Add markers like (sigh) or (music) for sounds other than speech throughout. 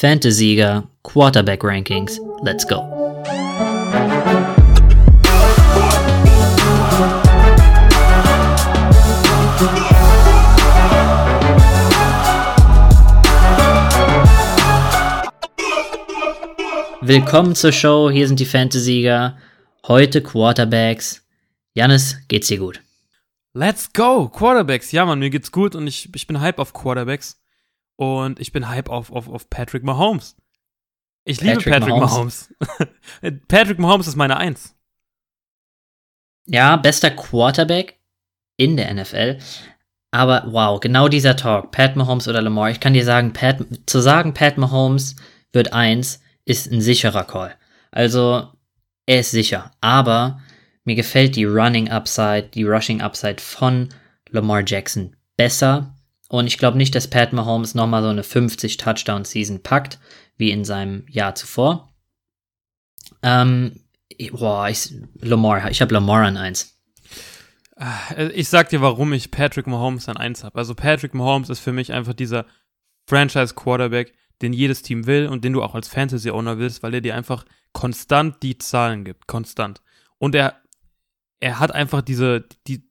Fantasy-Sieger, Quarterback Rankings. Let's go. Willkommen zur Show, hier sind die Fantasy-Sieger. Heute Quarterbacks. Janis, geht's dir gut? Let's go! Quarterbacks. Ja, Mann, mir geht's gut und ich, ich bin hype auf Quarterbacks. Und ich bin hype auf, auf, auf Patrick Mahomes. Ich Patrick liebe Patrick Mahomes. Mahomes. (laughs) Patrick Mahomes ist meine Eins. Ja, bester Quarterback in der NFL. Aber wow, genau dieser Talk, Pat Mahomes oder Lamar, ich kann dir sagen, Pat, zu sagen, Pat Mahomes wird eins, ist ein sicherer Call. Also, er ist sicher. Aber mir gefällt die Running Upside, die Rushing Upside von Lamar Jackson besser. Und ich glaube nicht, dass Pat Mahomes nochmal so eine 50-Touchdown-Season packt, wie in seinem Jahr zuvor. Ähm, boah, ich, Lamar, ich habe Lamar an 1. Äh, ich sag dir, warum ich Patrick Mahomes an 1 habe. Also Patrick Mahomes ist für mich einfach dieser Franchise-Quarterback, den jedes Team will und den du auch als Fantasy-Owner willst, weil er dir einfach konstant die Zahlen gibt. Konstant. Und er, er hat einfach diese, die,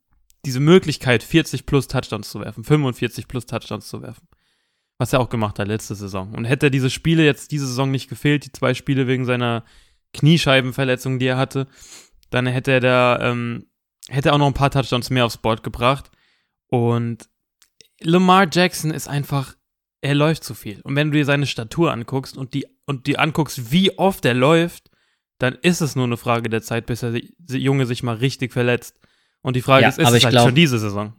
diese Möglichkeit, 40 plus Touchdowns zu werfen, 45 plus Touchdowns zu werfen. Was er auch gemacht hat letzte Saison. Und hätte er diese Spiele jetzt diese Saison nicht gefehlt, die zwei Spiele wegen seiner Kniescheibenverletzung, die er hatte, dann hätte er da, ähm, hätte auch noch ein paar Touchdowns mehr aufs Board gebracht. Und Lamar Jackson ist einfach er läuft zu viel. Und wenn du dir seine Statur anguckst und die, und die anguckst, wie oft er läuft, dann ist es nur eine Frage der Zeit, bis der Junge sich mal richtig verletzt. Und die Frage ja, ist, ist es halt glaub, schon diese Saison?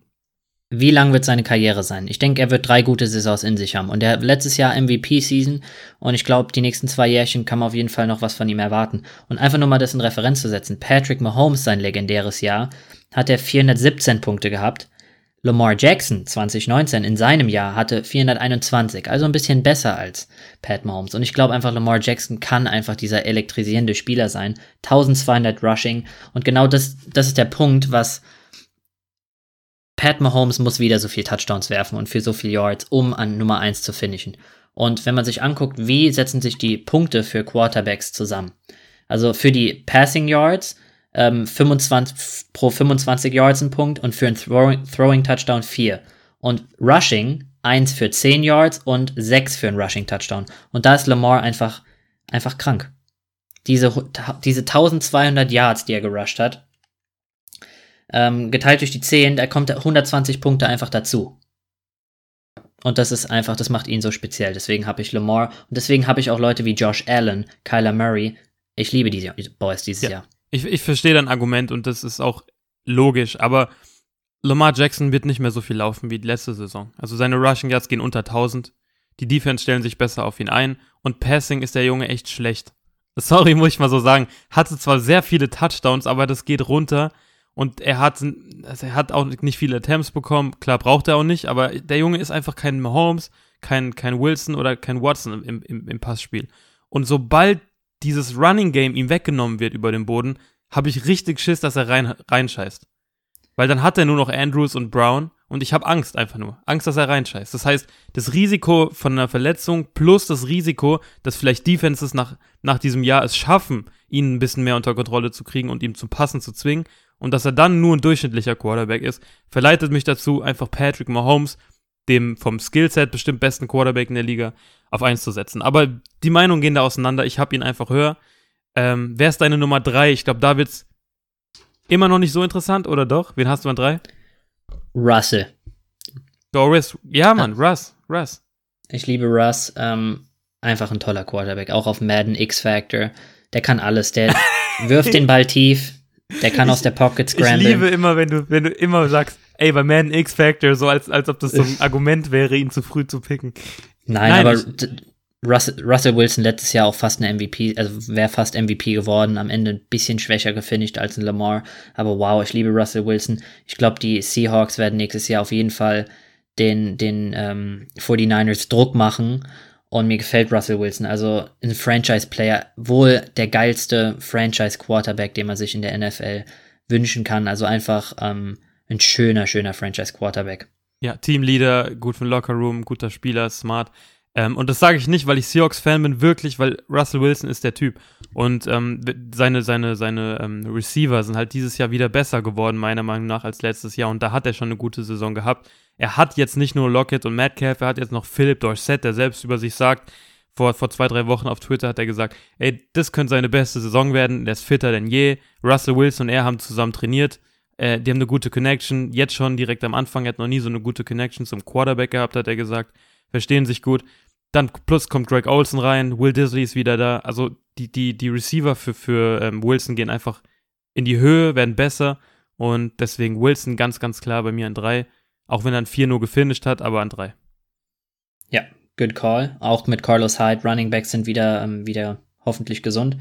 Wie lang wird seine Karriere sein? Ich denke, er wird drei gute Saisons in sich haben. Und er hat letztes Jahr MVP-Season und ich glaube, die nächsten zwei Jährchen kann man auf jeden Fall noch was von ihm erwarten. Und einfach nur mal das in Referenz zu setzen. Patrick Mahomes, sein legendäres Jahr, hat er 417 Punkte gehabt Lamar Jackson 2019 in seinem Jahr hatte 421, also ein bisschen besser als Pat Mahomes. Und ich glaube einfach, Lamar Jackson kann einfach dieser elektrisierende Spieler sein. 1200 Rushing. Und genau das, das ist der Punkt, was Pat Mahomes muss wieder so viel Touchdowns werfen und für so viel Yards, um an Nummer 1 zu finishen. Und wenn man sich anguckt, wie setzen sich die Punkte für Quarterbacks zusammen? Also für die Passing Yards ähm, 25, pro 25 Yards ein Punkt und für einen Throwing, Throwing Touchdown 4. Und Rushing 1 für 10 Yards und 6 für einen Rushing Touchdown. Und da ist Lamar einfach, einfach krank. Diese, diese 1200 Yards, die er gerusht hat, ähm, geteilt durch die 10, da kommt 120 Punkte einfach dazu. Und das ist einfach, das macht ihn so speziell. Deswegen habe ich Lamar und deswegen habe ich auch Leute wie Josh Allen, Kyler Murray. Ich liebe diese Boys dieses ja. Jahr. Ich, ich verstehe dein Argument und das ist auch logisch, aber Lamar Jackson wird nicht mehr so viel laufen wie letzte Saison. Also seine Rushing Yards gehen unter 1000. Die Defense stellen sich besser auf ihn ein und Passing ist der Junge echt schlecht. Sorry, muss ich mal so sagen. Hatte zwar sehr viele Touchdowns, aber das geht runter und er hat, also er hat auch nicht viele Attempts bekommen. Klar braucht er auch nicht, aber der Junge ist einfach kein Mahomes, kein, kein Wilson oder kein Watson im, im, im Passspiel. Und sobald dieses Running Game ihm weggenommen wird über den Boden, habe ich richtig Schiss, dass er rein, reinscheißt. Weil dann hat er nur noch Andrews und Brown und ich habe Angst einfach nur. Angst, dass er reinscheißt. Das heißt, das Risiko von einer Verletzung plus das Risiko, dass vielleicht Defenses nach, nach diesem Jahr es schaffen, ihn ein bisschen mehr unter Kontrolle zu kriegen und ihm zum Passen zu zwingen und dass er dann nur ein durchschnittlicher Quarterback ist, verleitet mich dazu, einfach Patrick Mahomes, dem vom Skillset bestimmt besten Quarterback in der Liga, auf 1 zu setzen. Aber die Meinungen gehen da auseinander. Ich habe ihn einfach höher. Ähm, wer ist deine Nummer 3? Ich glaube, da wird's immer noch nicht so interessant, oder doch? Wen hast du an 3? Russell. Doris. Ja, Mann, ah. Russ. Russ. Ich liebe Russ. Ähm, einfach ein toller Quarterback. Auch auf Madden X-Factor. Der kann alles. Der (laughs) wirft den Ball tief. Der kann ich, aus der Pocket scramblen. Ich liebe immer, wenn du, wenn du immer sagst, ey, bei Madden X-Factor, so als, als ob das so ein Argument wäre, ihn zu früh zu picken. Nein, Nein aber Russell, Russell, Wilson letztes Jahr auch fast eine MVP, also wäre fast MVP geworden, am Ende ein bisschen schwächer gefinisht als ein Lamar. Aber wow, ich liebe Russell Wilson. Ich glaube, die Seahawks werden nächstes Jahr auf jeden Fall den, den ähm, 49ers Druck machen. Und mir gefällt Russell Wilson. Also ein Franchise-Player, wohl der geilste Franchise-Quarterback, den man sich in der NFL wünschen kann. Also einfach ähm, ein schöner, schöner Franchise-Quarterback. Ja, Teamleader, gut für den Lockerroom, guter Spieler, smart. Ähm, und das sage ich nicht, weil ich Seahawks-Fan bin, wirklich, weil Russell Wilson ist der Typ. Und ähm, seine, seine, seine ähm, Receiver sind halt dieses Jahr wieder besser geworden, meiner Meinung nach, als letztes Jahr. Und da hat er schon eine gute Saison gehabt. Er hat jetzt nicht nur Lockett und Metcalf, er hat jetzt noch Philip Dorset, der selbst über sich sagt, vor, vor zwei, drei Wochen auf Twitter hat er gesagt, ey, das könnte seine beste Saison werden, der ist fitter denn je. Russell Wilson und er haben zusammen trainiert, äh, die haben eine gute Connection, jetzt schon direkt am Anfang, er hat noch nie so eine gute Connection zum Quarterback gehabt, hat er gesagt, verstehen sich gut. Dann plus kommt Greg Olson rein, Will Disley ist wieder da, also die, die, die Receiver für, für ähm, Wilson gehen einfach in die Höhe, werden besser und deswegen Wilson ganz, ganz klar bei mir an drei, auch wenn er an vier nur gefinisht hat, aber an drei. Ja, Good call. Auch mit Carlos Hyde, Running Backs sind wieder, ähm, wieder hoffentlich gesund.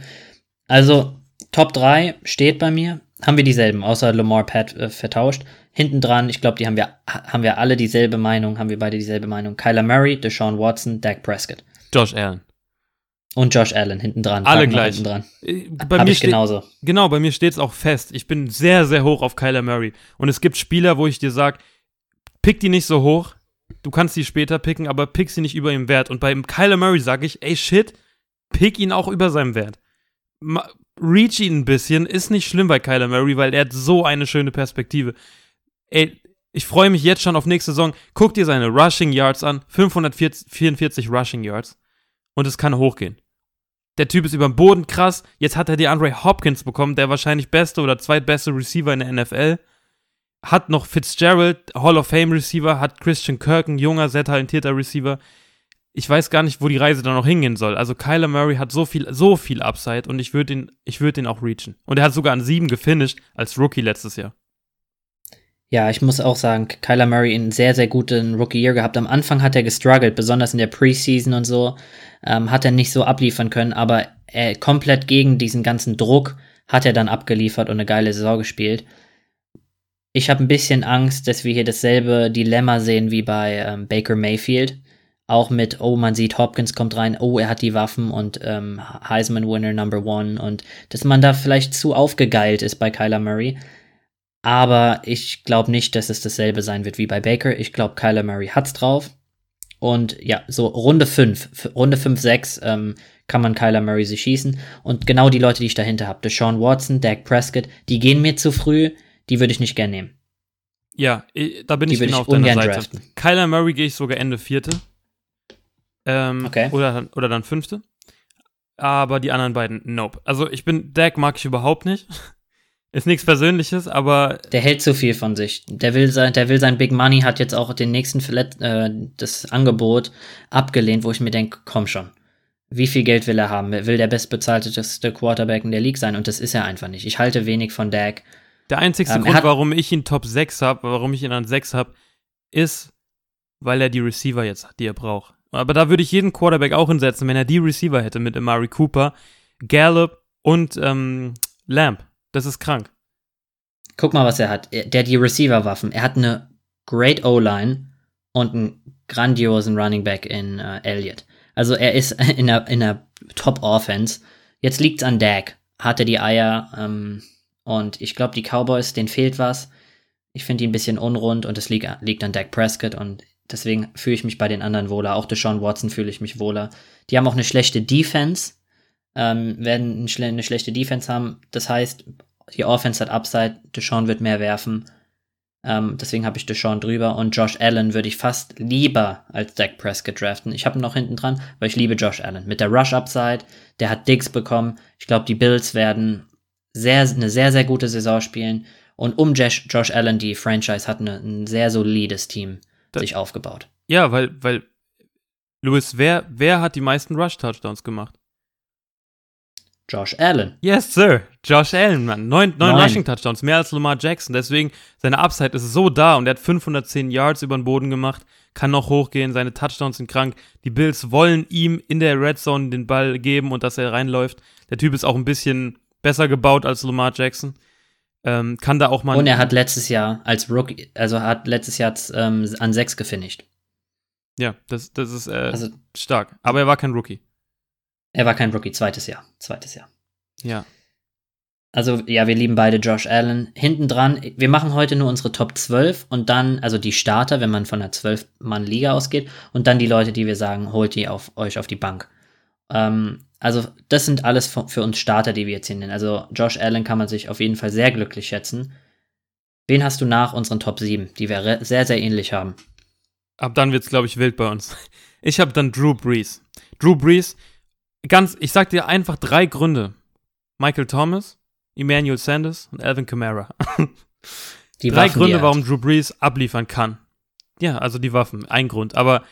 Also, Top 3 steht bei mir. Haben wir dieselben, außer Lamar Pat äh, vertauscht. Hinten dran, ich glaube, die haben wir, haben wir alle dieselbe Meinung, haben wir beide dieselbe Meinung. Kyler Murray, Deshaun Watson, Dak Prescott. Josh Allen. Und Josh Allen hinten dran. Alle gleich. Hinten dran. Äh, bei Hab mir ich genauso. Genau, bei mir steht es auch fest. Ich bin sehr, sehr hoch auf Kyler Murray. Und es gibt Spieler, wo ich dir sage, pick die nicht so hoch, du kannst sie später picken, aber pick sie nicht über ihrem Wert. Und beim Kyler Murray sage ich, ey shit, pick ihn auch über seinem Wert. Ma reach ihn ein bisschen, ist nicht schlimm bei Kyler Murray, weil er hat so eine schöne Perspektive. Ey, ich freue mich jetzt schon auf nächste Saison. Guck dir seine Rushing Yards an, 544 Rushing Yards. Und es kann hochgehen. Der Typ ist über dem Boden krass. Jetzt hat er die Andre Hopkins bekommen, der wahrscheinlich beste oder zweitbeste Receiver in der NFL hat noch Fitzgerald, Hall of Fame Receiver, hat Christian Kirk, ein junger, sehr talentierter Receiver. Ich weiß gar nicht, wo die Reise da noch hingehen soll. Also Kyler Murray hat so viel, so viel Upside und ich würde ihn, ich würde ihn auch reachen. Und er hat sogar an sieben gefinisht als Rookie letztes Jahr. Ja, ich muss auch sagen, Kyler Murray einen sehr, sehr guten Rookie-Year gehabt. Am Anfang hat er gestruggelt, besonders in der Preseason und so, ähm, hat er nicht so abliefern können, aber er, komplett gegen diesen ganzen Druck hat er dann abgeliefert und eine geile Saison gespielt. Ich habe ein bisschen Angst, dass wir hier dasselbe Dilemma sehen wie bei ähm, Baker Mayfield. Auch mit, oh, man sieht, Hopkins kommt rein, oh, er hat die Waffen und ähm, Heisman-Winner Number One und dass man da vielleicht zu aufgegeilt ist bei Kyler Murray. Aber ich glaube nicht, dass es dasselbe sein wird wie bei Baker. Ich glaube, Kyler Murray hat's drauf. Und ja, so Runde 5, Runde 5, 6 ähm, kann man Kyler Murray sich schießen. Und genau die Leute, die ich dahinter habe, Deshaun Watson, Dak Prescott, die gehen mir zu früh die würde ich nicht gern nehmen. Ja, da bin die ich genau ich auf deiner Seite. Draften. Kyler Murray gehe ich sogar Ende vierte. Ähm, okay. Oder, oder dann fünfte. Aber die anderen beiden, nope. Also ich bin, Dak mag ich überhaupt nicht. (laughs) Ist nichts Persönliches, aber. Der hält zu viel von sich. Der will sein, der will sein Big Money, hat jetzt auch den nächsten Verlet äh, das Angebot abgelehnt, wo ich mir denke, komm schon. Wie viel Geld will er haben? Will der bestbezahlteste Quarterback in der League sein? Und das ist er einfach nicht. Ich halte wenig von Dak. Der einzigste ähm, Grund, warum ich ihn Top 6 habe, warum ich ihn an 6 habe, ist, weil er die Receiver jetzt hat, die er braucht. Aber da würde ich jeden Quarterback auch hinsetzen, wenn er die Receiver hätte mit Amari Cooper, Gallup und ähm, Lamb. Das ist krank. Guck mal, was er hat. Der hat die Receiver-Waffen. Er hat eine great O-Line und einen grandiosen Running Back in äh, Elliott. Also er ist (laughs) in einer, in einer Top-Offense. Jetzt liegt's an Dak. Hat er die Eier, ähm, und ich glaube, die Cowboys, denen fehlt was. Ich finde die ein bisschen unrund und es liegt, liegt an Dak Prescott und deswegen fühle ich mich bei den anderen wohler. Auch Deshaun Watson fühle ich mich wohler. Die haben auch eine schlechte Defense, ähm, werden eine, schle eine schlechte Defense haben. Das heißt, die Offense hat Upside, Deshaun wird mehr werfen. Ähm, deswegen habe ich Deshaun drüber und Josh Allen würde ich fast lieber als Dak Prescott draften. Ich habe ihn noch hinten dran, weil ich liebe Josh Allen. Mit der Rush Upside, der hat Diggs bekommen. Ich glaube, die Bills werden sehr, eine sehr, sehr gute Saison spielen. Und um Josh, Josh Allen, die Franchise hat eine, ein sehr solides Team sich aufgebaut. Ja, weil, weil, Louis, wer, wer hat die meisten Rush-Touchdowns gemacht? Josh Allen. Yes, sir. Josh Allen, Mann. Neun, neun, neun. Rushing-Touchdowns, mehr als Lamar Jackson. Deswegen, seine Upside ist so da und er hat 510 Yards über den Boden gemacht, kann noch hochgehen, seine Touchdowns sind krank. Die Bills wollen ihm in der Red Zone den Ball geben und dass er reinläuft. Der Typ ist auch ein bisschen besser gebaut als Lamar Jackson. Ähm, kann da auch mal. Und er hat letztes Jahr als Rookie, also hat letztes Jahr ähm, an sechs gefinisht. Ja, das, das ist äh, also, stark. Aber er war kein Rookie. Er war kein Rookie, zweites Jahr. Zweites Jahr. Ja. Also, ja, wir lieben beide Josh Allen. Hinten dran, wir machen heute nur unsere Top 12 und dann, also die Starter, wenn man von einer 12-Mann-Liga ausgeht, und dann die Leute, die wir sagen, holt die auf euch auf die Bank. Ähm, also, das sind alles für uns Starter, die wir jetzt hier nennen. Also, Josh Allen kann man sich auf jeden Fall sehr glücklich schätzen. Wen hast du nach unseren Top 7, die wir sehr, sehr ähnlich haben? Ab dann wird's, glaube ich, wild bei uns. (laughs) Ich habe dann Drew Brees. Drew Brees, ganz, ich sag dir einfach drei Gründe. Michael Thomas, Emmanuel Sanders und Alvin Kamara. Die (laughs) drei Waffen, Gründe, warum Drew Brees abliefern kann. Ja, also die Waffen, ein Grund. Aber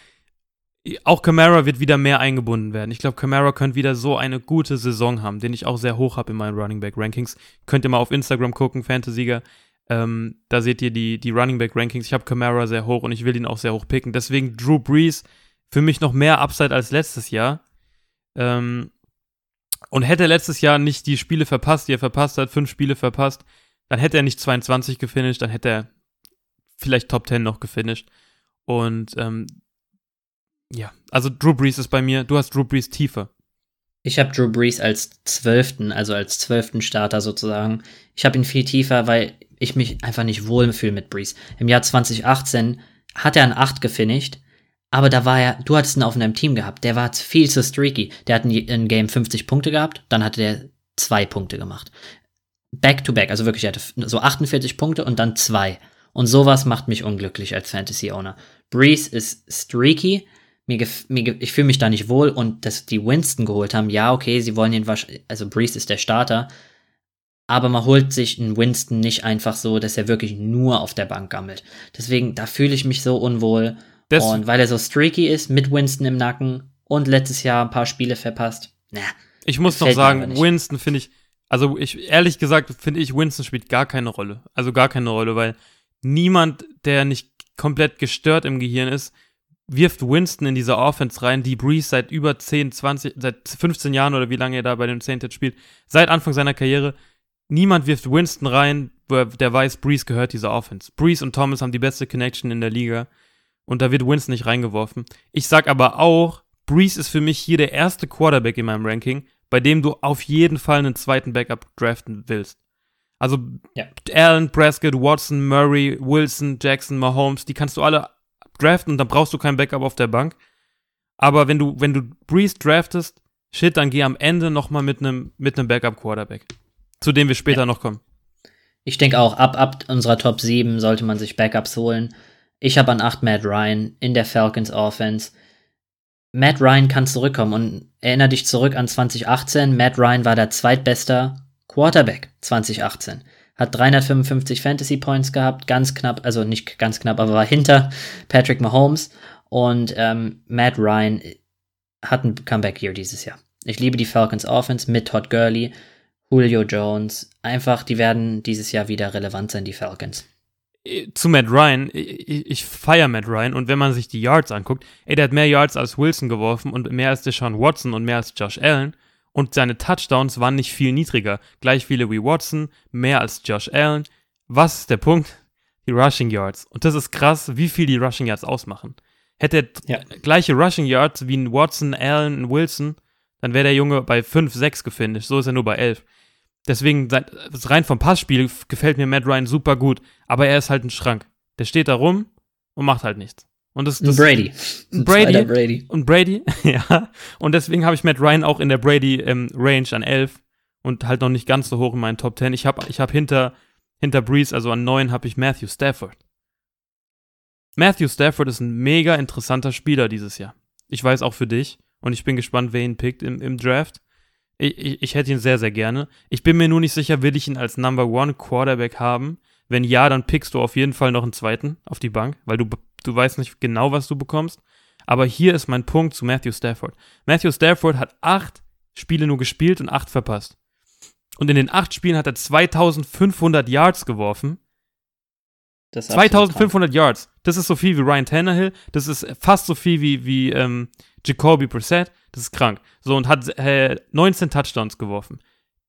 auch Kamara wird wieder mehr eingebunden werden. Ich glaube, Kamara könnte wieder so eine gute Saison haben, den ich auch sehr hoch habe in meinen Running Back Rankings. Könnt ihr mal auf Instagram gucken, Fantasieger. Ähm, da seht ihr die, die Running Back Rankings. Ich habe Kamara sehr hoch und ich will ihn auch sehr hoch picken. Deswegen Drew Brees für mich noch mehr Upside als letztes Jahr. Ähm, und hätte er letztes Jahr nicht die Spiele verpasst, die er verpasst hat, fünf Spiele verpasst, dann hätte er nicht 22 gefinisht, dann hätte er vielleicht Top 10 noch gefinisht. Und ähm, ja, also Drew Brees ist bei mir, du hast Drew Brees tiefer. Ich habe Drew Brees als zwölften, also als zwölften Starter sozusagen. Ich habe ihn viel tiefer, weil ich mich einfach nicht wohlfühle mit Brees. Im Jahr 2018 hat er an 8 gefinisht, aber da war er, du hattest ihn auf einem Team gehabt, der war viel zu streaky. Der hat in Game 50 Punkte gehabt, dann hatte der zwei Punkte gemacht. Back to back, also wirklich, er hatte so 48 Punkte und dann zwei. Und sowas macht mich unglücklich als Fantasy-Owner. Breeze ist streaky, mir, mir ich fühle mich da nicht wohl und dass die Winston geholt haben, ja, okay, sie wollen ihn wahrscheinlich, also Breeze ist der Starter, aber man holt sich einen Winston nicht einfach so, dass er wirklich nur auf der Bank gammelt. Deswegen, da fühle ich mich so unwohl. Das und weil er so streaky ist, mit Winston im Nacken und letztes Jahr ein paar Spiele verpasst. Na, ich muss noch sagen, Winston finde ich, also ich, ehrlich gesagt, finde ich, Winston spielt gar keine Rolle. Also gar keine Rolle, weil niemand, der nicht komplett gestört im Gehirn ist, wirft Winston in diese Offense rein, die Breeze seit über 10, 20, seit 15 Jahren oder wie lange er da bei den Saints spielt, seit Anfang seiner Karriere niemand wirft Winston rein, der weiß, Breeze gehört dieser Offense. Breeze und Thomas haben die beste Connection in der Liga. Und da wird Winston nicht reingeworfen. Ich sag aber auch, Breeze ist für mich hier der erste Quarterback in meinem Ranking, bei dem du auf jeden Fall einen zweiten Backup draften willst. Also ja. Allen, Prescott, Watson, Murray, Wilson, Jackson, Mahomes, die kannst du alle draften und dann brauchst du kein Backup auf der Bank. Aber wenn du, wenn du Breeze draftest, shit, dann geh am Ende nochmal mit einem mit einem Backup Quarterback. Zu dem wir später ja. noch kommen. Ich denke auch, ab, ab unserer Top 7 sollte man sich Backups holen. Ich habe an 8 Matt Ryan in der Falcons Offense. Matt Ryan kann zurückkommen und erinnere dich zurück an 2018. Matt Ryan war der zweitbeste Quarterback 2018. Hat 355 Fantasy Points gehabt, ganz knapp, also nicht ganz knapp, aber war hinter Patrick Mahomes. Und ähm, Matt Ryan hat ein Comeback Year dieses Jahr. Ich liebe die Falcons Offense mit Todd Gurley. Julio Jones. Einfach, die werden dieses Jahr wieder relevant sein, die Falcons. Äh, zu Matt Ryan, ich, ich feiere Matt Ryan und wenn man sich die Yards anguckt, ey, der hat mehr Yards als Wilson geworfen und mehr als Deshaun Watson und mehr als Josh Allen und seine Touchdowns waren nicht viel niedriger. Gleich viele wie Watson, mehr als Josh Allen. Was ist der Punkt? Die Rushing Yards. Und das ist krass, wie viel die Rushing Yards ausmachen. Hätte er ja. gleiche Rushing Yards wie ein Watson, Allen und Wilson, dann wäre der Junge bei 5, 6 gefinisht. So ist er nur bei 11. Deswegen, rein vom Passspiel gefällt mir Matt Ryan super gut, aber er ist halt ein Schrank. Der steht da rum und macht halt nichts. Und das, das Brady. Brady. Brady. Und Brady, (laughs) ja. Und deswegen habe ich Matt Ryan auch in der Brady ähm, Range an 11 und halt noch nicht ganz so hoch in meinen Top 10. Ich habe ich hab hinter, hinter Breeze, also an 9, habe ich Matthew Stafford. Matthew Stafford ist ein mega interessanter Spieler dieses Jahr. Ich weiß auch für dich. Und ich bin gespannt, wer ihn pickt im, im Draft. Ich, ich, ich, hätte ihn sehr, sehr gerne. Ich bin mir nur nicht sicher, will ich ihn als Number One Quarterback haben? Wenn ja, dann pickst du auf jeden Fall noch einen zweiten auf die Bank, weil du, du weißt nicht genau, was du bekommst. Aber hier ist mein Punkt zu Matthew Stafford. Matthew Stafford hat acht Spiele nur gespielt und acht verpasst. Und in den acht Spielen hat er 2500 Yards geworfen. 2500 Yards. Das ist so viel wie Ryan Tannehill. Das ist fast so viel wie, wie ähm, Jacoby Brissett, das ist krank. So, und hat äh, 19 Touchdowns geworfen.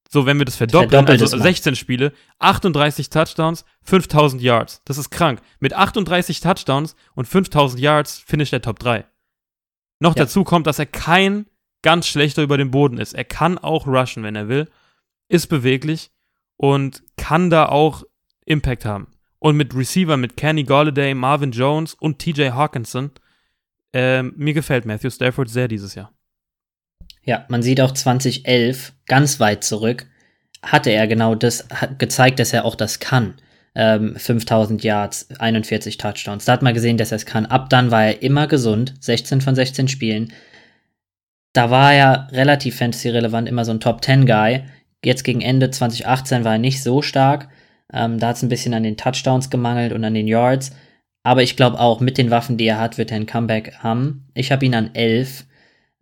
So, wenn wir das verdoppeln, also 16 Spiele, 38 Touchdowns, 5000 Yards. Das ist krank. Mit 38 Touchdowns und 5000 Yards finisht er Top 3. Noch ja. dazu kommt, dass er kein ganz schlechter über den Boden ist. Er kann auch rushen, wenn er will. Ist beweglich und kann da auch Impact haben. Und mit Receiver, mit Kenny Galladay, Marvin Jones und TJ Hawkinson, äh, mir gefällt Matthew Stafford sehr dieses Jahr. Ja, man sieht auch 2011 ganz weit zurück, hatte er genau das, hat gezeigt, dass er auch das kann. Ähm, 5000 Yards, 41 Touchdowns. Da hat man gesehen, dass er es kann. Ab dann war er immer gesund, 16 von 16 Spielen. Da war er relativ fantasy-relevant, immer so ein Top-10-Guy. Jetzt gegen Ende 2018 war er nicht so stark. Ähm, da hat es ein bisschen an den Touchdowns gemangelt und an den Yards. Aber ich glaube auch, mit den Waffen, die er hat, wird er ein Comeback haben. Ich habe ihn an 11.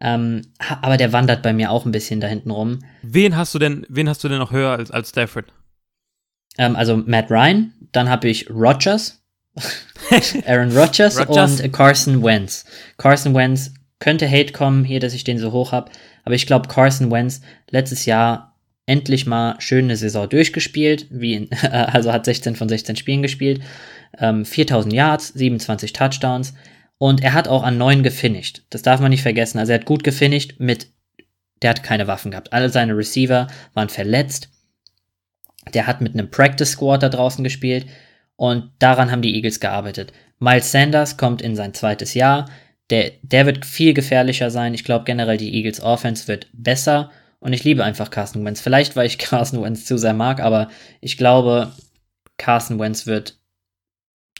Ähm, aber der wandert bei mir auch ein bisschen da hinten rum. Wen hast du denn, wen hast du denn noch höher als, als Stafford? Ähm, also Matt Ryan, dann habe ich Rogers, (laughs) Aaron Rodgers, und Carson Wentz. Carson Wentz könnte Hate kommen hier, dass ich den so hoch habe, aber ich glaube Carson Wentz letztes Jahr endlich mal schön eine Saison durchgespielt, wie in, (laughs) also hat 16 von 16 Spielen gespielt, ähm, 4000 Yards, 27 Touchdowns und er hat auch an 9 gefinisht. Das darf man nicht vergessen. Also er hat gut gefinisht mit, der hat keine Waffen gehabt. Alle seine Receiver waren verletzt. Der hat mit einem Practice Squad da draußen gespielt und daran haben die Eagles gearbeitet. Miles Sanders kommt in sein zweites Jahr. Der, der wird viel gefährlicher sein. Ich glaube generell, die Eagles Offense wird besser und ich liebe einfach Carson Wentz. Vielleicht, weil ich (laughs) Carson Wentz zu sehr mag, aber ich glaube, Carson Wentz wird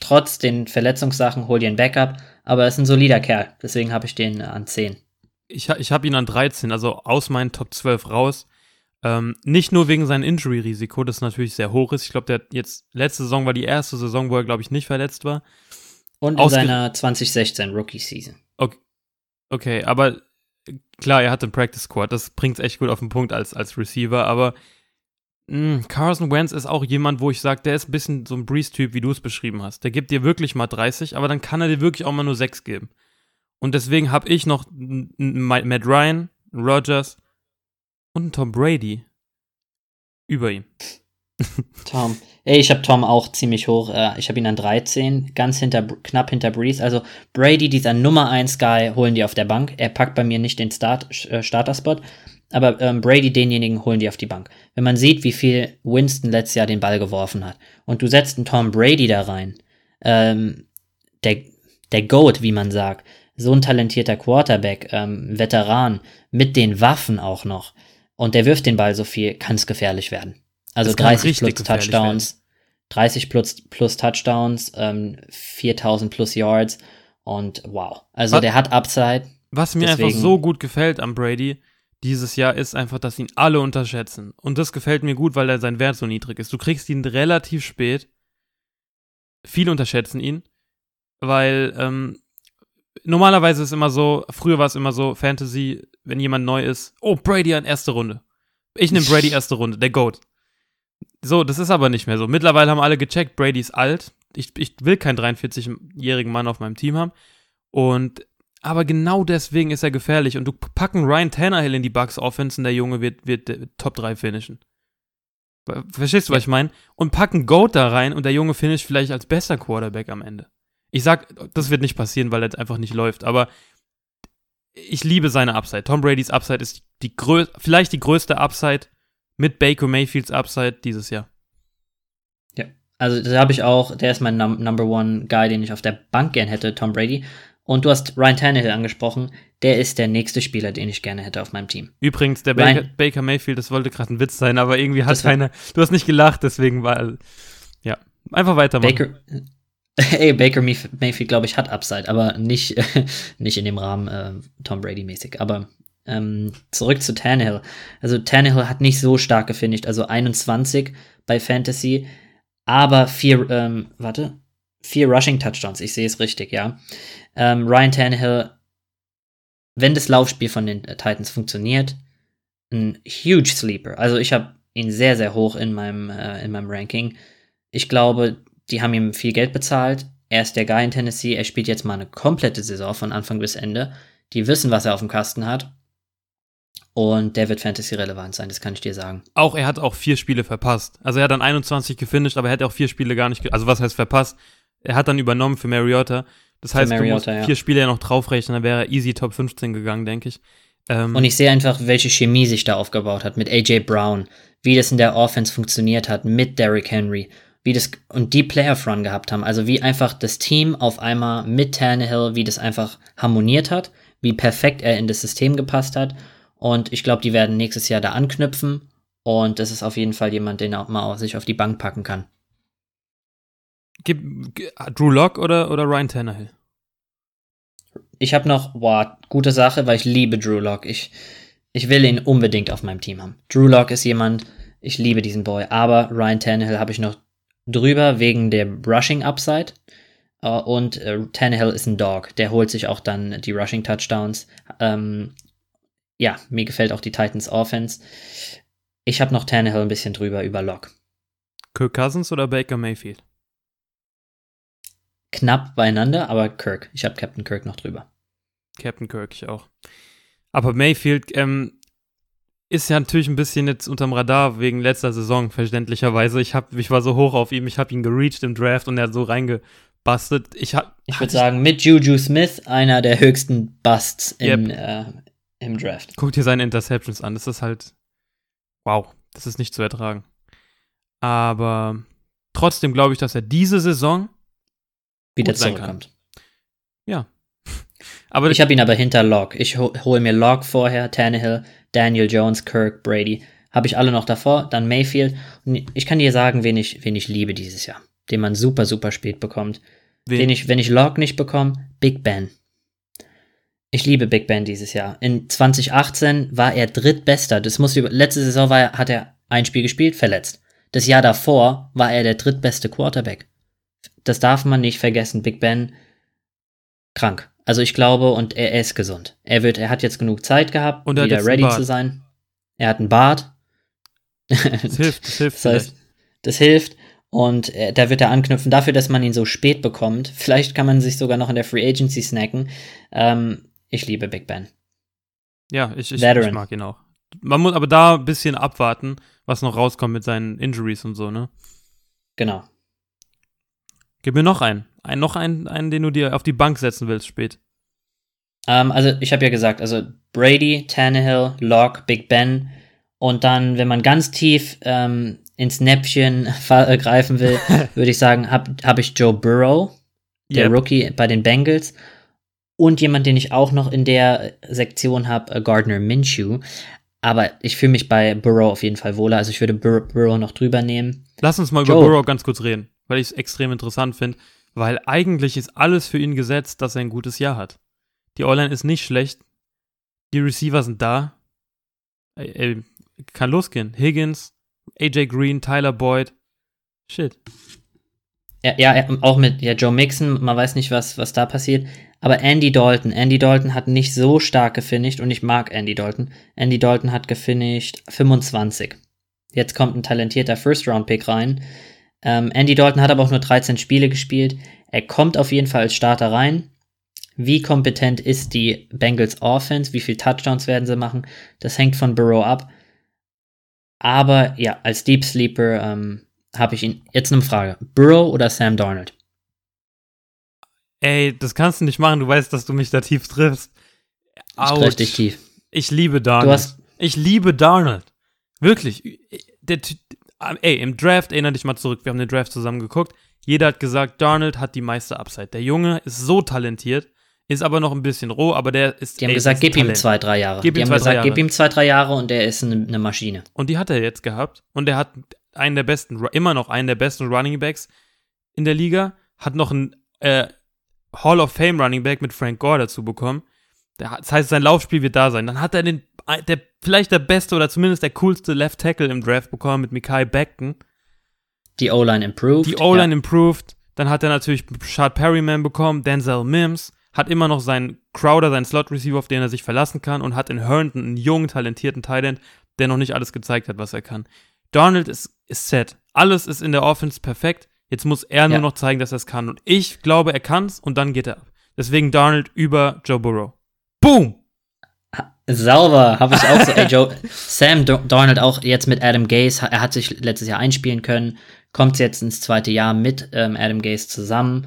trotz den Verletzungssachen, hol dir ein Backup, aber er ist ein solider Kerl. Deswegen habe ich den an 10. Ich, ich habe ihn an 13, also aus meinen Top 12 raus. Ähm, nicht nur wegen seinem Injury-Risiko, das natürlich sehr hoch ist. Ich glaube, der jetzt, letzte Saison war die erste Saison, wo er, glaube ich, nicht verletzt war. Und in Ausge seiner 2016 Rookie-Season. Okay, okay, aber klar, er hat den Practice Squad, das bringt es echt gut auf den Punkt als, als Receiver, aber mh, hm, Carson Wentz ist auch jemand, wo ich sage, der ist ein bisschen so ein Breeze-Typ, wie du es beschrieben hast. Der gibt dir wirklich mal 30, aber dann kann er dir wirklich auch mal nur 6 geben. Und deswegen habe ich noch Matt Ryan, Rogers und Tom Brady über ihm. (laughs) Tom. Ey, ich habe Tom auch ziemlich hoch. Äh, ich habe ihn an 13, ganz hinter, knapp hinter Breeze. Also Brady, dieser Nummer 1 Guy, holen die auf der Bank. Er packt bei mir nicht den Start, äh, Starter-Spot, aber ähm, Brady, denjenigen, holen die auf die Bank. Wenn man sieht, wie viel Winston letztes Jahr den Ball geworfen hat und du setzt einen Tom Brady da rein, ähm, der, der Goat, wie man sagt, so ein talentierter Quarterback, ähm, Veteran, mit den Waffen auch noch, und der wirft den Ball so viel, kann es gefährlich werden. Also 30 plus Touchdowns, werden. 30 plus, plus Touchdowns, ähm, 4000 plus Yards und wow. Also was, der hat Upside. Was mir deswegen, einfach so gut gefällt am Brady dieses Jahr ist einfach, dass ihn alle unterschätzen. Und das gefällt mir gut, weil er sein Wert so niedrig ist. Du kriegst ihn relativ spät. Viele unterschätzen ihn, weil ähm, normalerweise ist immer so, früher war es immer so, Fantasy, wenn jemand neu ist, oh, Brady an erste Runde. Ich nehme Brady (laughs) erste Runde, der Goat. So, das ist aber nicht mehr so. Mittlerweile haben alle gecheckt, Brady ist alt. Ich, ich will keinen 43-jährigen Mann auf meinem Team haben. Und aber genau deswegen ist er gefährlich. Und du packen Ryan Tannehill in die Bucks Offense und der Junge wird, wird Top 3 finishen. Verstehst du, was ich meine? Und packen Goat da rein und der Junge finisht vielleicht als bester Quarterback am Ende. Ich sag, das wird nicht passieren, weil er einfach nicht läuft. Aber ich liebe seine Upside. Tom Brady's Upside ist die grö vielleicht die größte Upside mit Baker Mayfields Upside dieses Jahr. Ja, also da habe ich auch, der ist mein Num Number One Guy, den ich auf der Bank gern hätte, Tom Brady. Und du hast Ryan Tannehill angesprochen. Der ist der nächste Spieler, den ich gerne hätte auf meinem Team. Übrigens, der Baker, Baker Mayfield, das wollte gerade ein Witz sein, aber irgendwie hat keiner. Du hast nicht gelacht, deswegen war. Ja, einfach weitermachen. Baker, (laughs) ey, Baker Mayfield, glaube ich, hat Upside, aber nicht, (laughs) nicht in dem Rahmen äh, Tom Brady-mäßig. Aber ähm, zurück zu Tannehill. Also Tannehill hat nicht so stark gefinisht, also 21 bei Fantasy, aber vier, ähm, warte, vier Rushing Touchdowns, ich sehe es richtig, ja. Ähm, Ryan Tannehill, wenn das Laufspiel von den äh, Titans funktioniert, ein huge Sleeper. Also ich habe ihn sehr, sehr hoch in meinem, äh, in meinem Ranking. Ich glaube, die haben ihm viel Geld bezahlt. Er ist der Guy in Tennessee. Er spielt jetzt mal eine komplette Saison von Anfang bis Ende. Die wissen, was er auf dem Kasten hat. Und der wird Fantasy relevant sein, das kann ich dir sagen. Auch er hat auch vier Spiele verpasst. Also er hat dann 21 gefinisht, aber er hat auch vier Spiele gar nicht, also was heißt verpasst? Er hat dann übernommen für Mariota. Das heißt, Mariota, du musst ja. vier Spiele ja noch draufrechnen, dann wäre er easy Top 15 gegangen, denke ich. Ähm, Und ich sehe einfach, welche Chemie sich da aufgebaut hat mit AJ Brown, wie das in der Offense funktioniert hat mit Derrick Henry, wie das und die Playoff Run gehabt haben. Also wie einfach das Team auf einmal mit Tannehill, wie das einfach harmoniert hat, wie perfekt er in das System gepasst hat. Und ich glaube, die werden nächstes Jahr da anknüpfen. Und das ist auf jeden Fall jemand, den auch mal auf sich auf die Bank packen kann. Gib, Drew Lock oder, oder Ryan Tannehill? Ich habe noch, boah, gute Sache, weil ich liebe Drew Lock. Ich, ich will ihn unbedingt auf meinem Team haben. Drew Lock ist jemand, ich liebe diesen Boy, aber Ryan Tannehill habe ich noch drüber wegen der Rushing Upside. Äh, und äh, Tannehill ist ein Dog, der holt sich auch dann die Rushing Touchdowns. Ähm, ja, mir gefällt auch die Titans Offense. Ich habe noch Tannehill ein bisschen drüber über Lock. Kirk Cousins oder Baker Mayfield? Knapp beieinander, aber Kirk. Ich habe Captain Kirk noch drüber. Captain Kirk, ich auch. Aber Mayfield ähm, ist ja natürlich ein bisschen jetzt unterm Radar wegen letzter Saison, verständlicherweise. Ich, hab, ich war so hoch auf ihm, ich habe ihn gereached im Draft und er hat so reingebastelt. Ich, hab, Ich würde sagen, mit Juju Smith einer der höchsten Busts in, Yep. äh, im Draft. Guck dir seine Interceptions an. Das ist halt. Wow, das ist nicht zu ertragen. Aber trotzdem glaube ich, dass er diese Saison. Wieder zurückkommt. (laughs) Aber Ich habe ihn aber hinter Locke. Ich ho hole mir Locke vorher, Tannehill, Daniel Jones, Kirk, Brady. Habe ich alle noch davor, dann Mayfield. Und ich kann dir sagen, wen ich, wen ich liebe dieses Jahr. Den man super, super spät bekommt. wen, Den ich, wenn ich Locke nicht bekomme, Big Ben. Ich liebe Big Ben dieses Jahr. In 2018 war er drittbester. Das muss über, letzte Saison war er, hat er ein Spiel gespielt, verletzt. Das Jahr davor war er der drittbeste Quarterback. Das darf man nicht vergessen. Big Ben krank. Also ich glaube, und er, er ist gesund. Er wird, er hat jetzt genug Zeit gehabt, Und er wieder ready zu sein. Er hat einen Bart. das hilft, das hilft. (laughs) Das heißt, das hilft. Und äh, da wird er anknüpfen. Dafür, dass man ihn so spät bekommt. Vielleicht kann man sich sogar noch in der Free Agency snacken. Ähm, ich liebe Big Ben. Ja, ich, ich, ich mag ihn auch. Man muss aber da ein bisschen abwarten, was noch rauskommt mit seinen Injuries und so, ne? Genau. Gib mir noch einen. einen noch einen, einen, den du dir auf die Bank setzen willst spät. Ähm, also, ich habe ja gesagt, also Brady, Tannehill, Locke, Big Ben. Und dann, wenn man ganz tief ähm, ins Näpfchen (laughs) äh, greifen will, (laughs) würde ich sagen, habe hab ich Joe Burrow, der Yep. Rookie bei den Bengals. Und jemand, den ich auch noch in der Sektion habe, äh, Gardner Minshew. Aber ich fühle mich bei Burrow auf jeden Fall wohler. Also ich würde Bur Burrow noch drüber nehmen. Lass uns mal über Joe. Burrow ganz kurz reden, weil ich es extrem interessant finde, weil eigentlich ist alles für ihn gesetzt, dass er ein gutes Jahr hat. Die O-Line ist nicht schlecht, die Receiver sind da. Ey, ey, kann losgehen. Higgins, AJ Green, Tyler Boyd. Shit. Ja, ja, ja, auch mit ja, Joe Mixon, man weiß nicht, was, was da passiert. Aber Andy Dalton, Andy Dalton hat nicht so stark gefinisht und ich mag Andy Dalton. Andy Dalton hat gefinisht 25. Jetzt kommt ein talentierter First-Round-Pick rein. Ähm, Andy Dalton hat aber auch nur 13 Spiele gespielt. Er kommt auf jeden Fall als Starter rein. Wie kompetent ist die Bengals Offense? Wie viele Touchdowns werden sie machen? Das hängt von Burrow ab. Aber ja, als Deep Sleeper ähm, habe ich ihn. Jetzt eine Frage: Burrow oder Sam Darnold? Ey, das kannst du nicht machen, du weißt, dass du mich da tief triffst. Ich treffe dich tief. Ich liebe Darnold. Ich liebe Darnold. Wirklich. Der, ey, im Draft, erinnere dich mal zurück, wir haben den Draft zusammen geguckt. Jeder hat gesagt, Darnold hat die meiste Upside. Der Junge ist so talentiert, ist aber noch ein bisschen roh, aber der ist. die haben ey, gesagt, gib ihm Talent. zwei, drei Jahre. Gib die ihm haben zwei, drei gesagt, Jahre. gib ihm zwei, drei Jahre und er ist eine, eine Maschine. Und die hat er jetzt gehabt. Und er hat einen der besten, immer noch einen der besten Running Backs in der Liga. Hat noch einen äh, Hall of Fame Running Back mit Frank Gore dazu bekommen. Das heißt, sein Laufspiel wird da sein. Dann hat er den, der, vielleicht der beste oder zumindest der coolste Left Tackle im Draft bekommen mit Mikael Beckton. Die O-Line improved. Die O-Line improved. Dann hat er natürlich Shard Perryman bekommen, Denzel Mims. Hat immer noch seinen Crowder, seinen Slot-Receiver, auf den er sich verlassen kann. Und hat in Herndon einen jungen, talentierten Tight End, der noch nicht alles gezeigt hat, was er kann. Darnold ist, ist set. Alles ist in der Offense perfekt. Jetzt muss er nur Ja. noch zeigen, dass er es kann. Und ich glaube, er kann's und dann geht er ab. Deswegen Darnold über Joe Burrow. Boom! Sauber, habe ich auch so. Ey, Joe, Sam Do- Darnold auch jetzt mit Adam Gase, er hat sich letztes Jahr einspielen können, kommt jetzt ins zweite Jahr mit ähm, Adam Gase zusammen.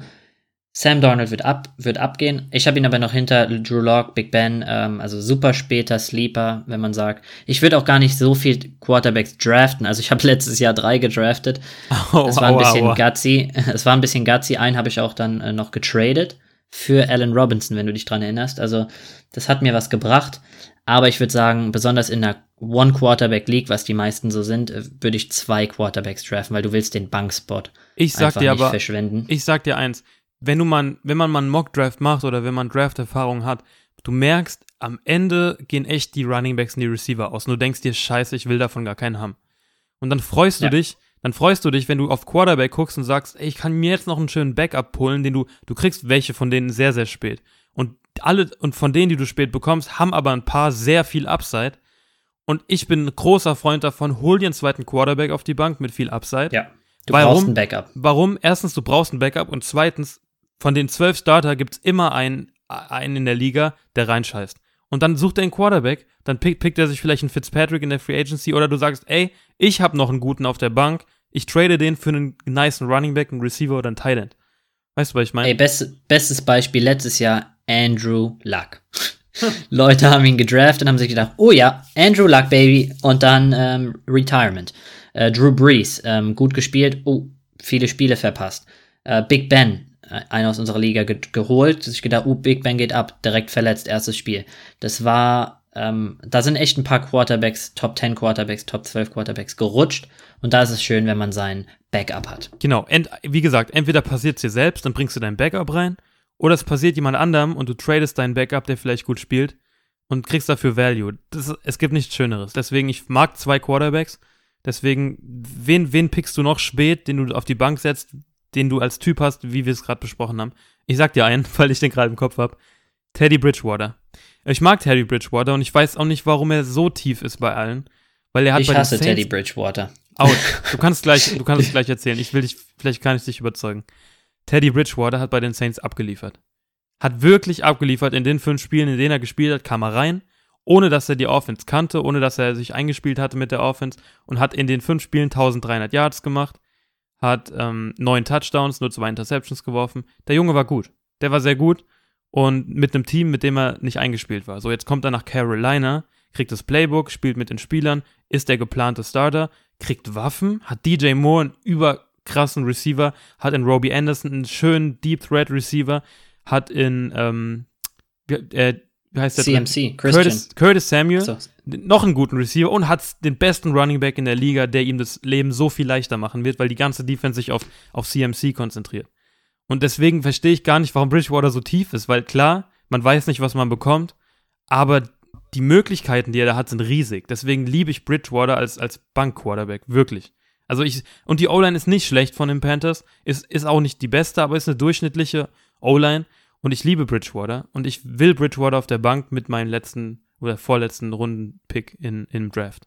Sam Darnold wird, ab, wird abgehen. Ich habe ihn aber noch hinter Drew Lock, Big Ben, ähm, also super später Sleeper, wenn man sagt. Ich würde auch gar nicht so viel Quarterbacks draften. Also ich habe (laughs) letztes Jahr drei gedraftet. Oh, das war ein bisschen aua. gutsy. (laughs) Es war ein bisschen gutsy. Einen habe ich auch dann äh, noch getradet für Allen Robinson, wenn du dich dran erinnerst. Also das hat mir was gebracht. Aber ich würde sagen, besonders in der One-Quarterback-League, was die meisten so sind, äh, würde ich zwei Quarterbacks draften, weil du willst den Bankspot ich sag dir aber, verschwenden. Ich sag dir eins, wenn du mal, wenn man mal einen Mock-Draft macht oder wenn man Draft-Erfahrung hat, du merkst, am Ende gehen echt die Running Backs und die Receiver aus. Und du denkst dir, scheiße, ich will davon gar keinen haben. Und dann freust du ja. dich, dann freust du dich, wenn du auf Quarterback guckst und sagst, ey, ich kann mir jetzt noch einen schönen Backup pullen, den du, du kriegst welche von denen sehr, sehr spät. Und alle, und von denen, die du spät bekommst, haben aber ein paar sehr viel Upside. Und ich bin ein großer Freund davon, hol dir einen zweiten Quarterback auf die Bank mit viel Upside. Ja. Du warum, brauchst ein Backup. Warum? Erstens, du brauchst ein Backup und zweitens, von den zwölf Starter gibt es immer einen, einen in der Liga, der reinscheißt. Und dann sucht er einen Quarterback, dann pick, pickt er sich vielleicht einen Fitzpatrick in der Free Agency oder du sagst, ey, ich habe noch einen guten auf der Bank, ich trade den für einen nice Running Back, einen Receiver oder einen End. Weißt du, was ich meine? Ey, best, bestes Beispiel letztes Jahr, Andrew Luck. (laughs) Leute haben ihn gedraftet und haben sich gedacht, oh ja, Andrew Luck, Baby, und dann ähm, Retirement. Äh, Drew Brees, ähm, gut gespielt, oh, viele Spiele verpasst. Äh, Big Ben, einer aus unserer Liga ge geholt. Ich gedacht, uh, Big Ben geht ab, direkt verletzt, erstes Spiel. Das war, ähm, da sind echt ein paar Quarterbacks, Top 10 Quarterbacks, Top 12 Quarterbacks gerutscht. Und da ist es schön, wenn man seinen Backup hat. Genau, Ent wie gesagt, entweder passiert es dir selbst, dann bringst du dein Backup rein, oder es passiert jemand anderem und du tradest deinen Backup, der vielleicht gut spielt, und kriegst dafür Value. Das, es gibt nichts Schöneres. Deswegen, ich mag zwei Quarterbacks. Deswegen, wen, wen pickst du noch spät, den du auf die Bank setzt, den du als Typ hast, wie wir es gerade besprochen haben. Ich sag dir einen, (laughs) weil ich den gerade im Kopf habe. Teddy Bridgewater. Ich mag Teddy Bridgewater und ich weiß auch nicht, warum er so tief ist bei allen. Weil er hat ich bei hasse Teddy Bridgewater. Out. Du (laughs) kannst gleich, du kannst es gleich erzählen. Ich will dich, vielleicht kann ich dich überzeugen. Teddy Bridgewater hat bei den Saints abgeliefert. Hat wirklich abgeliefert in den fünf Spielen, in denen er gespielt hat, kam er rein, ohne dass er die Offense kannte, ohne dass er sich eingespielt hatte mit der Offense und hat in den fünf Spielen 1300 Yards gemacht, hat ähm, neun Touchdowns, nur zwei Interceptions geworfen. Der Junge war gut. Der war sehr gut und mit einem Team, mit dem er nicht eingespielt war. So, jetzt kommt er nach Carolina, kriegt das Playbook, spielt mit den Spielern, ist der geplante Starter, kriegt Waffen, hat DJ Moore einen überkrassen Receiver, hat in Robbie Anderson einen schönen Deep Threat Receiver, hat in ähm, äh, wie heißt der? CMC, Curtis, Curtis Samuel, so. noch einen guten Receiver und hat den besten Running Back in der Liga, der ihm das Leben so viel leichter machen wird, weil die ganze Defense sich auf, auf CMC konzentriert. Und deswegen verstehe ich gar nicht, warum Bridgewater so tief ist, weil klar, man weiß nicht, was man bekommt, aber die Möglichkeiten, die er da hat, sind riesig. Deswegen liebe ich Bridgewater als, als Bank-Quarterback, wirklich. Also ich, und die O-Line ist nicht schlecht von den Panthers, ist, ist auch nicht die beste, aber ist eine durchschnittliche O-Line. Und ich liebe Bridgewater und ich will Bridgewater auf der Bank mit meinem letzten oder vorletzten Runden-Pick in, im Draft.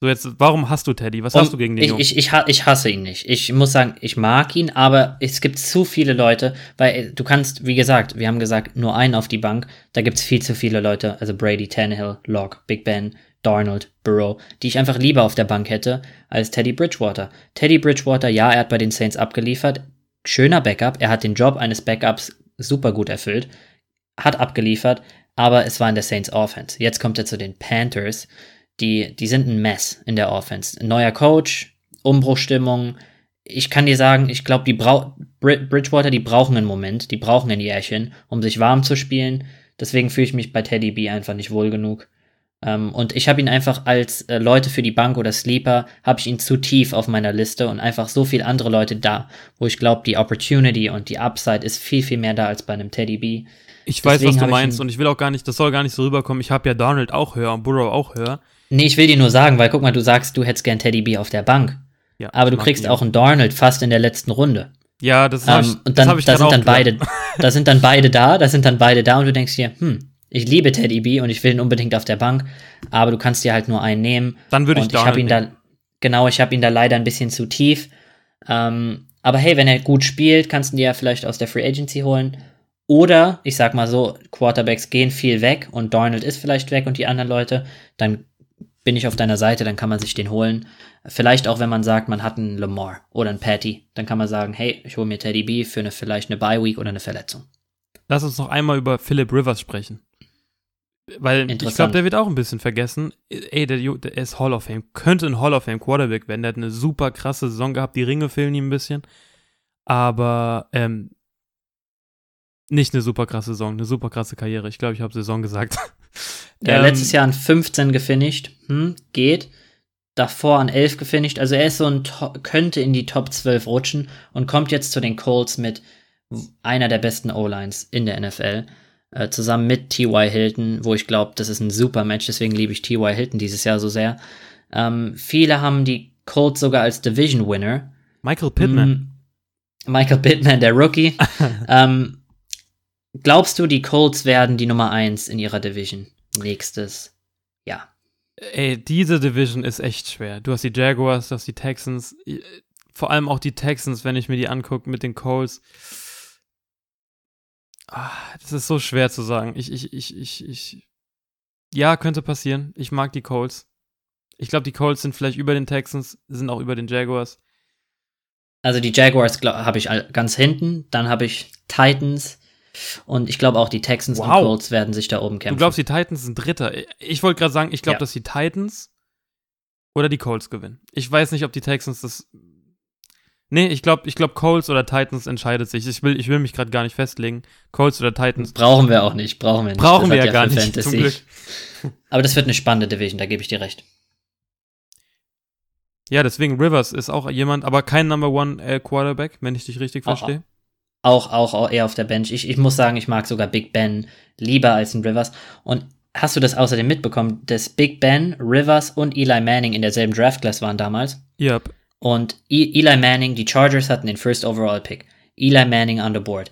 So, jetzt, warum hast du Teddy? Was um, hast du gegen den ich, ich, ich, ich, hasse ihn nicht. Ich muss sagen, ich mag ihn, aber es gibt zu viele Leute, weil du kannst, wie gesagt, wir haben gesagt, nur einen auf die Bank. Da gibt es viel zu viele Leute, also Brady, Tannehill, Locke, Big Ben, Darnold, Burrow, die ich einfach lieber auf der Bank hätte als Teddy Bridgewater. Teddy Bridgewater, ja, er hat bei den Saints abgeliefert. Schöner Backup. Er hat den Job eines Backups super gut erfüllt, hat abgeliefert, aber es war in der Saints Offense. Jetzt kommt er zu den Panthers. Die, die sind ein Mess in der Offense. neuer Coach, Umbruchstimmung. Ich kann dir sagen, ich glaube, die Brau Bridgewater, die brauchen einen Moment, die brauchen ein Jährchen, um sich warm zu spielen. Deswegen fühle ich mich bei Teddy B einfach nicht wohl genug. Ähm, und ich habe ihn einfach als äh, Leute für die Bank oder Sleeper, habe ich ihn zu tief auf meiner Liste und einfach so viele andere Leute da, wo ich glaube, die Opportunity und die Upside ist viel, viel mehr da als bei einem Teddy B. Ich Deswegen weiß, was du meinst und ich will auch gar nicht, das soll gar nicht so rüberkommen. Ich habe ja Donald auch höher und Burrow auch höher. Nee, ich will dir nur sagen, weil guck mal, du sagst, du hättest gern Teddy B auf der Bank. Ja, aber du kriegst auch einen Darnold fast in der letzten Runde. Ja, das habe ähm, ich, und dann, ich da sind dann beide, da sind dann beide da, da sind dann beide da und du denkst dir, hm, ich liebe Teddy B und ich will ihn unbedingt auf der Bank, aber du kannst dir halt nur einen nehmen. Dann würde ich ich habe ihn da genau, ich habe ihn da leider ein bisschen zu tief. Ähm, aber hey, wenn er gut spielt, kannst du ihn dir ja vielleicht aus der Free Agency holen. Oder, ich sag mal so, Quarterbacks gehen viel weg und Darnold ist vielleicht weg und die anderen Leute, dann bin ich auf deiner Seite, dann kann man sich den holen. Vielleicht auch, wenn man sagt, man hat einen Lamar oder einen Patty, dann kann man sagen, hey, ich hole mir Teddy B für eine vielleicht eine Bye Week oder eine Verletzung. Lass uns noch einmal über Philip Rivers sprechen. Weil ich glaube, der wird auch ein bisschen vergessen. Ey, der, der, ist Hall of Fame. Könnte ein Hall of Fame Quarterback werden. Der hat eine super krasse Saison gehabt. Die Ringe fehlen ihm ein bisschen. Aber ähm, nicht eine super krasse Saison, eine super krasse Karriere. Ich glaube, ich habe Saison gesagt. (laughs) Ja, ähm, letztes Jahr an 15 gefinisht. Hm, geht. Davor an 11 gefinisht. Also er ist so ein, könnte in die Top 12 rutschen und kommt jetzt zu den Colts mit einer der besten O-Lines in der NFL. Äh, zusammen mit T.Y. Hilton, wo ich glaube, das ist ein super Match, deswegen liebe ich T.Y. Hilton dieses Jahr so sehr. Ähm, viele haben die Colts sogar als Division Winner. Michael Pittman. Mm, Michael Pittman, der Rookie. (laughs) ähm, glaubst du, die Colts werden die Nummer 1 in ihrer Division nächstes Jahr? Ey, diese Division ist echt schwer. Du hast die Jaguars, du hast die Texans, vor allem auch die Texans, wenn ich mir die angucke mit den Colts. Ah, das ist so schwer zu sagen. Ich, ich, ich, ich, ich. Ja, könnte passieren. Ich mag die Colts. Ich glaube, die Colts sind vielleicht über den Texans, sind auch über den Jaguars. Also die Jaguars habe ich ganz hinten, dann habe ich Titans und ich glaube auch die Texans wow. und Colts werden sich da oben kämpfen. Du glaubst, die Titans sind Dritter? Ich wollte gerade sagen, ich glaube, ja. dass die Titans oder die Colts gewinnen. Ich weiß nicht, ob die Texans das Nee, ich glaube, ich glaub, Colts oder Titans entscheidet sich. Ich will, ich will mich gerade gar nicht festlegen. Colts oder Titans. Brauchen wir auch nicht, brauchen wir nicht. Brauchen wir ja, ja gar nicht. Fantasy. Zum Glück. (laughs) (laughs) Aber das wird eine spannende Division, da gebe ich dir recht. Ja, deswegen Rivers ist auch jemand, aber kein Number One äh, Quarterback, wenn ich dich richtig verstehe. Auch, auch, auch eher auf der Bench. Ich, ich muss sagen, ich mag sogar Big Ben lieber als ein Rivers. Und hast du das außerdem mitbekommen, dass Big Ben, Rivers und Eli Manning in derselben Draft-Class waren damals? Yep. Und e Eli Manning, die Chargers hatten den First Overall Pick. Eli Manning on the board.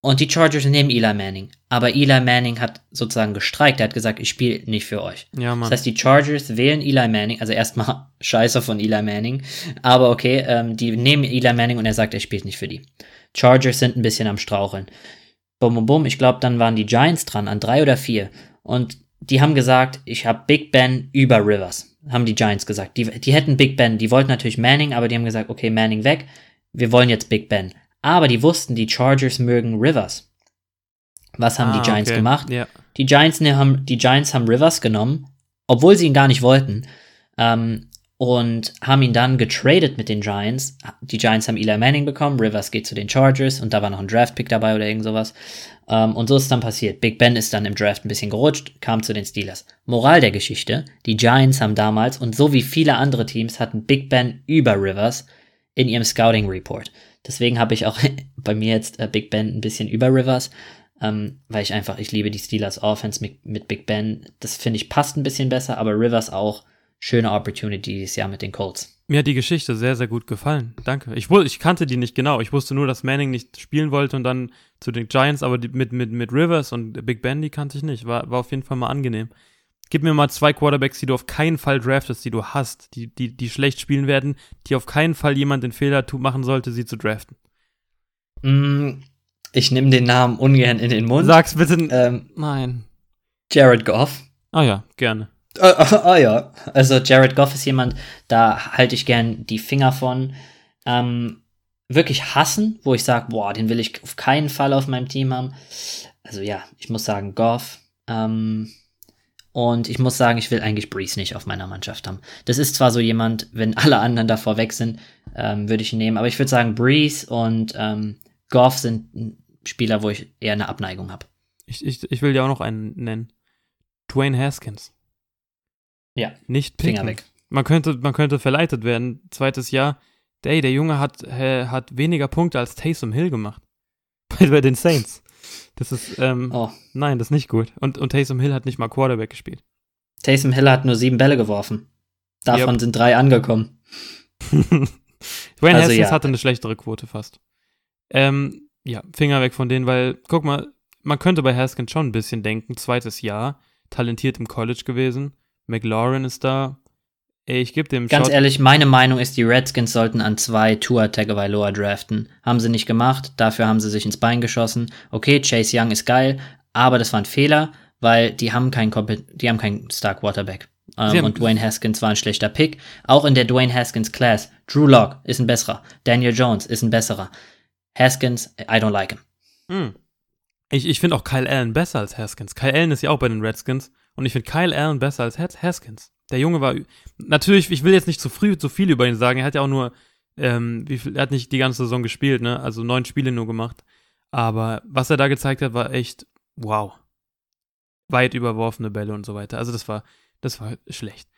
Und die Chargers nehmen Eli Manning. Aber Eli Manning hat sozusagen gestreikt. Er hat gesagt, ich spiele nicht für euch. Ja. Das heißt, die Chargers wählen Eli Manning. Also erstmal (laughs) scheiße von Eli Manning. Aber okay, ähm, die nehmen Eli Manning und er sagt, er spielt nicht für die. Chargers sind ein bisschen am Straucheln. Bum, bum, bum. Ich glaube, dann waren die Giants dran an drei oder vier. Und die haben gesagt, ich habe Big Ben über Rivers haben die Giants gesagt. Die, die hätten Big Ben, die wollten natürlich Manning, aber die haben gesagt, okay, Manning weg, wir wollen jetzt Big Ben. Aber die wussten, die Chargers mögen Rivers. Was haben ah, die Giants okay. gemacht? Yeah. Die, Giants, ne, haben, die Giants haben Rivers genommen, obwohl sie ihn gar nicht wollten. Ähm, und haben ihn dann getradet mit den Giants. Die Giants haben Eli Manning bekommen, Rivers geht zu den Chargers und da war noch ein Draft-Pick dabei oder irgend sowas. Ähm, und so ist es dann passiert. Big Ben ist dann im Draft ein bisschen gerutscht, kam zu den Steelers. Moral der Geschichte, die Giants haben damals und so wie viele andere Teams hatten Big Ben über Rivers in ihrem Scouting Report. Deswegen habe ich auch (laughs) bei mir jetzt äh, Big Ben ein bisschen über Rivers, ähm, weil ich einfach, ich liebe die Steelers Offense mit, mit Big Ben. Das finde ich passt ein bisschen besser, aber Rivers auch schöne Opportunity dieses Jahr mit den Colts. Mir hat die Geschichte sehr, sehr gut gefallen. Danke. Ich, ich kannte die nicht genau. Ich wusste nur, dass Manning nicht spielen wollte und dann zu den Giants, aber die, mit, mit, mit Rivers und Big Ben, die kannte ich nicht. War, war auf jeden Fall mal angenehm. Gib mir mal zwei Quarterbacks, die du auf keinen Fall draftest, die du hast, die, die, die schlecht spielen werden, die auf keinen Fall jemand den Fehler machen sollte, sie zu draften. Mm, ich nehme den Namen ungern in den Mund. Sag's bitte. Ähm, Nein. Jared Goff. Ah ja, gerne. Ah, ah, ah, ja, also Jared Goff ist jemand, da halte ich gern die Finger von. Ähm, wirklich hassen, wo ich sage, boah, den will ich auf keinen Fall auf meinem Team haben. Also ja, ich muss sagen, Goff. Ähm, und ich muss sagen, ich will eigentlich Breeze nicht auf meiner Mannschaft haben. Das ist zwar so jemand, wenn alle anderen davor weg sind, ähm, würde ich ihn nehmen, aber ich würde sagen, Breeze und ähm, Goff sind Spieler, wo ich eher eine Abneigung habe. Ich, ich, ich will dir auch noch einen nennen. Dwayne Haskins. Ja. Nicht picken. Finger weg. Man könnte, man könnte verleitet werden. Zweites Jahr. Ey, der Junge hat, äh, hat weniger Punkte als Taysom Hill gemacht. (laughs) Bei, bei den Saints. Das ist, ähm, oh. nein, das ist nicht gut. Und, und Taysom Hill hat nicht mal Quarterback gespielt. Taysom Hill hat nur sieben Bälle geworfen. Davon yep. sind drei angekommen. (laughs) Dwayne also, Haskins ja. hatte eine schlechtere Quote fast. Ähm, ja, Finger weg von denen, weil, guck mal, man könnte bei Haskins schon ein bisschen denken, zweites Jahr, talentiert im College gewesen, McLaurin ist da. Ich gebe dem Ganz Shot ehrlich, meine Meinung ist, die Redskins sollten an zwei Tua Tagovailoa draften. Haben sie nicht gemacht, dafür haben sie sich ins Bein geschossen. Okay, Chase Young ist geil, aber das war ein Fehler, weil die haben keinen, die haben keinen Star Quarterback. Ähm, und Dwayne Haskins war ein schlechter Pick. Auch in der Dwayne Haskins Class. Drew Lock ist ein besserer. Daniel Jones ist ein besserer. Haskins, I don't like him. Hm. Ich, ich finde auch Kyle Allen besser als Haskins. Kyle Allen ist ja auch bei den Redskins. Und ich finde Kyle Allen besser als Haskins. Der Junge war. Natürlich, ich will jetzt nicht zu früh zu viel über ihn sagen. Er hat ja auch nur. Ähm, viel, er hat nicht die ganze Saison gespielt, ne? Also neun Spiele nur gemacht. Aber was er da gezeigt hat, war echt wow. Weit überworfene Bälle und so weiter. Also das war, das war schlecht.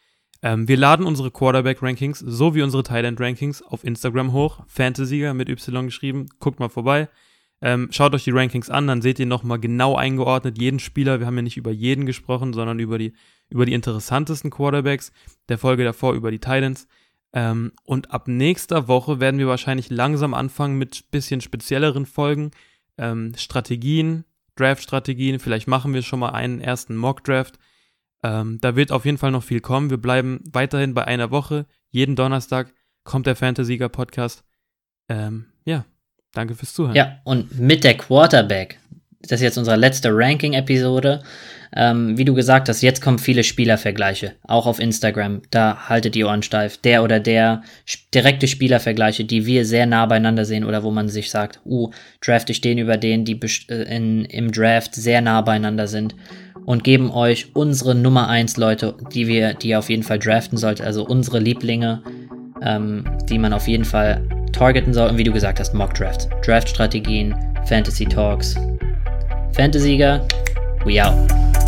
Ähm, wir laden unsere Quarterback-Rankings sowie unsere Thailand-Rankings auf Instagram hoch. Fantasy mit Y geschrieben. Guckt mal vorbei. Ähm, schaut euch die Rankings an, dann seht ihr nochmal genau eingeordnet jeden Spieler. Wir haben ja nicht über jeden gesprochen, sondern über die, über die interessantesten Quarterbacks. Der Folge davor über die Titans. Ähm, und ab nächster Woche werden wir wahrscheinlich langsam anfangen mit bisschen spezielleren Folgen. Ähm, Strategien, Draft-Strategien. Vielleicht machen wir schon mal einen ersten Mock-Draft. Ähm, da wird auf jeden Fall noch viel kommen. Wir bleiben weiterhin bei einer Woche. Jeden Donnerstag kommt der Fantasy-Podcast. Ähm, ja, danke fürs Zuhören. Ja, und mit der Quarterback, das ist jetzt unsere letzte Ranking-Episode. Ähm, wie du gesagt hast, jetzt kommen viele Spielervergleiche, auch auf Instagram. Da haltet die Ohren steif. Der oder der direkte Spielervergleiche, die wir sehr nah beieinander sehen oder wo man sich sagt, uh, draft ich den über den, die äh, in, im Draft sehr nah beieinander sind und geben euch unsere Nummer 1 Leute, die wir, die ihr auf jeden Fall draften sollt, also unsere Lieblinge, ähm, die man auf jeden Fall targeten soll. Und wie du gesagt hast, Mock Drafts, Draft-Strategien, Fantasy Talks. Fantasy we out.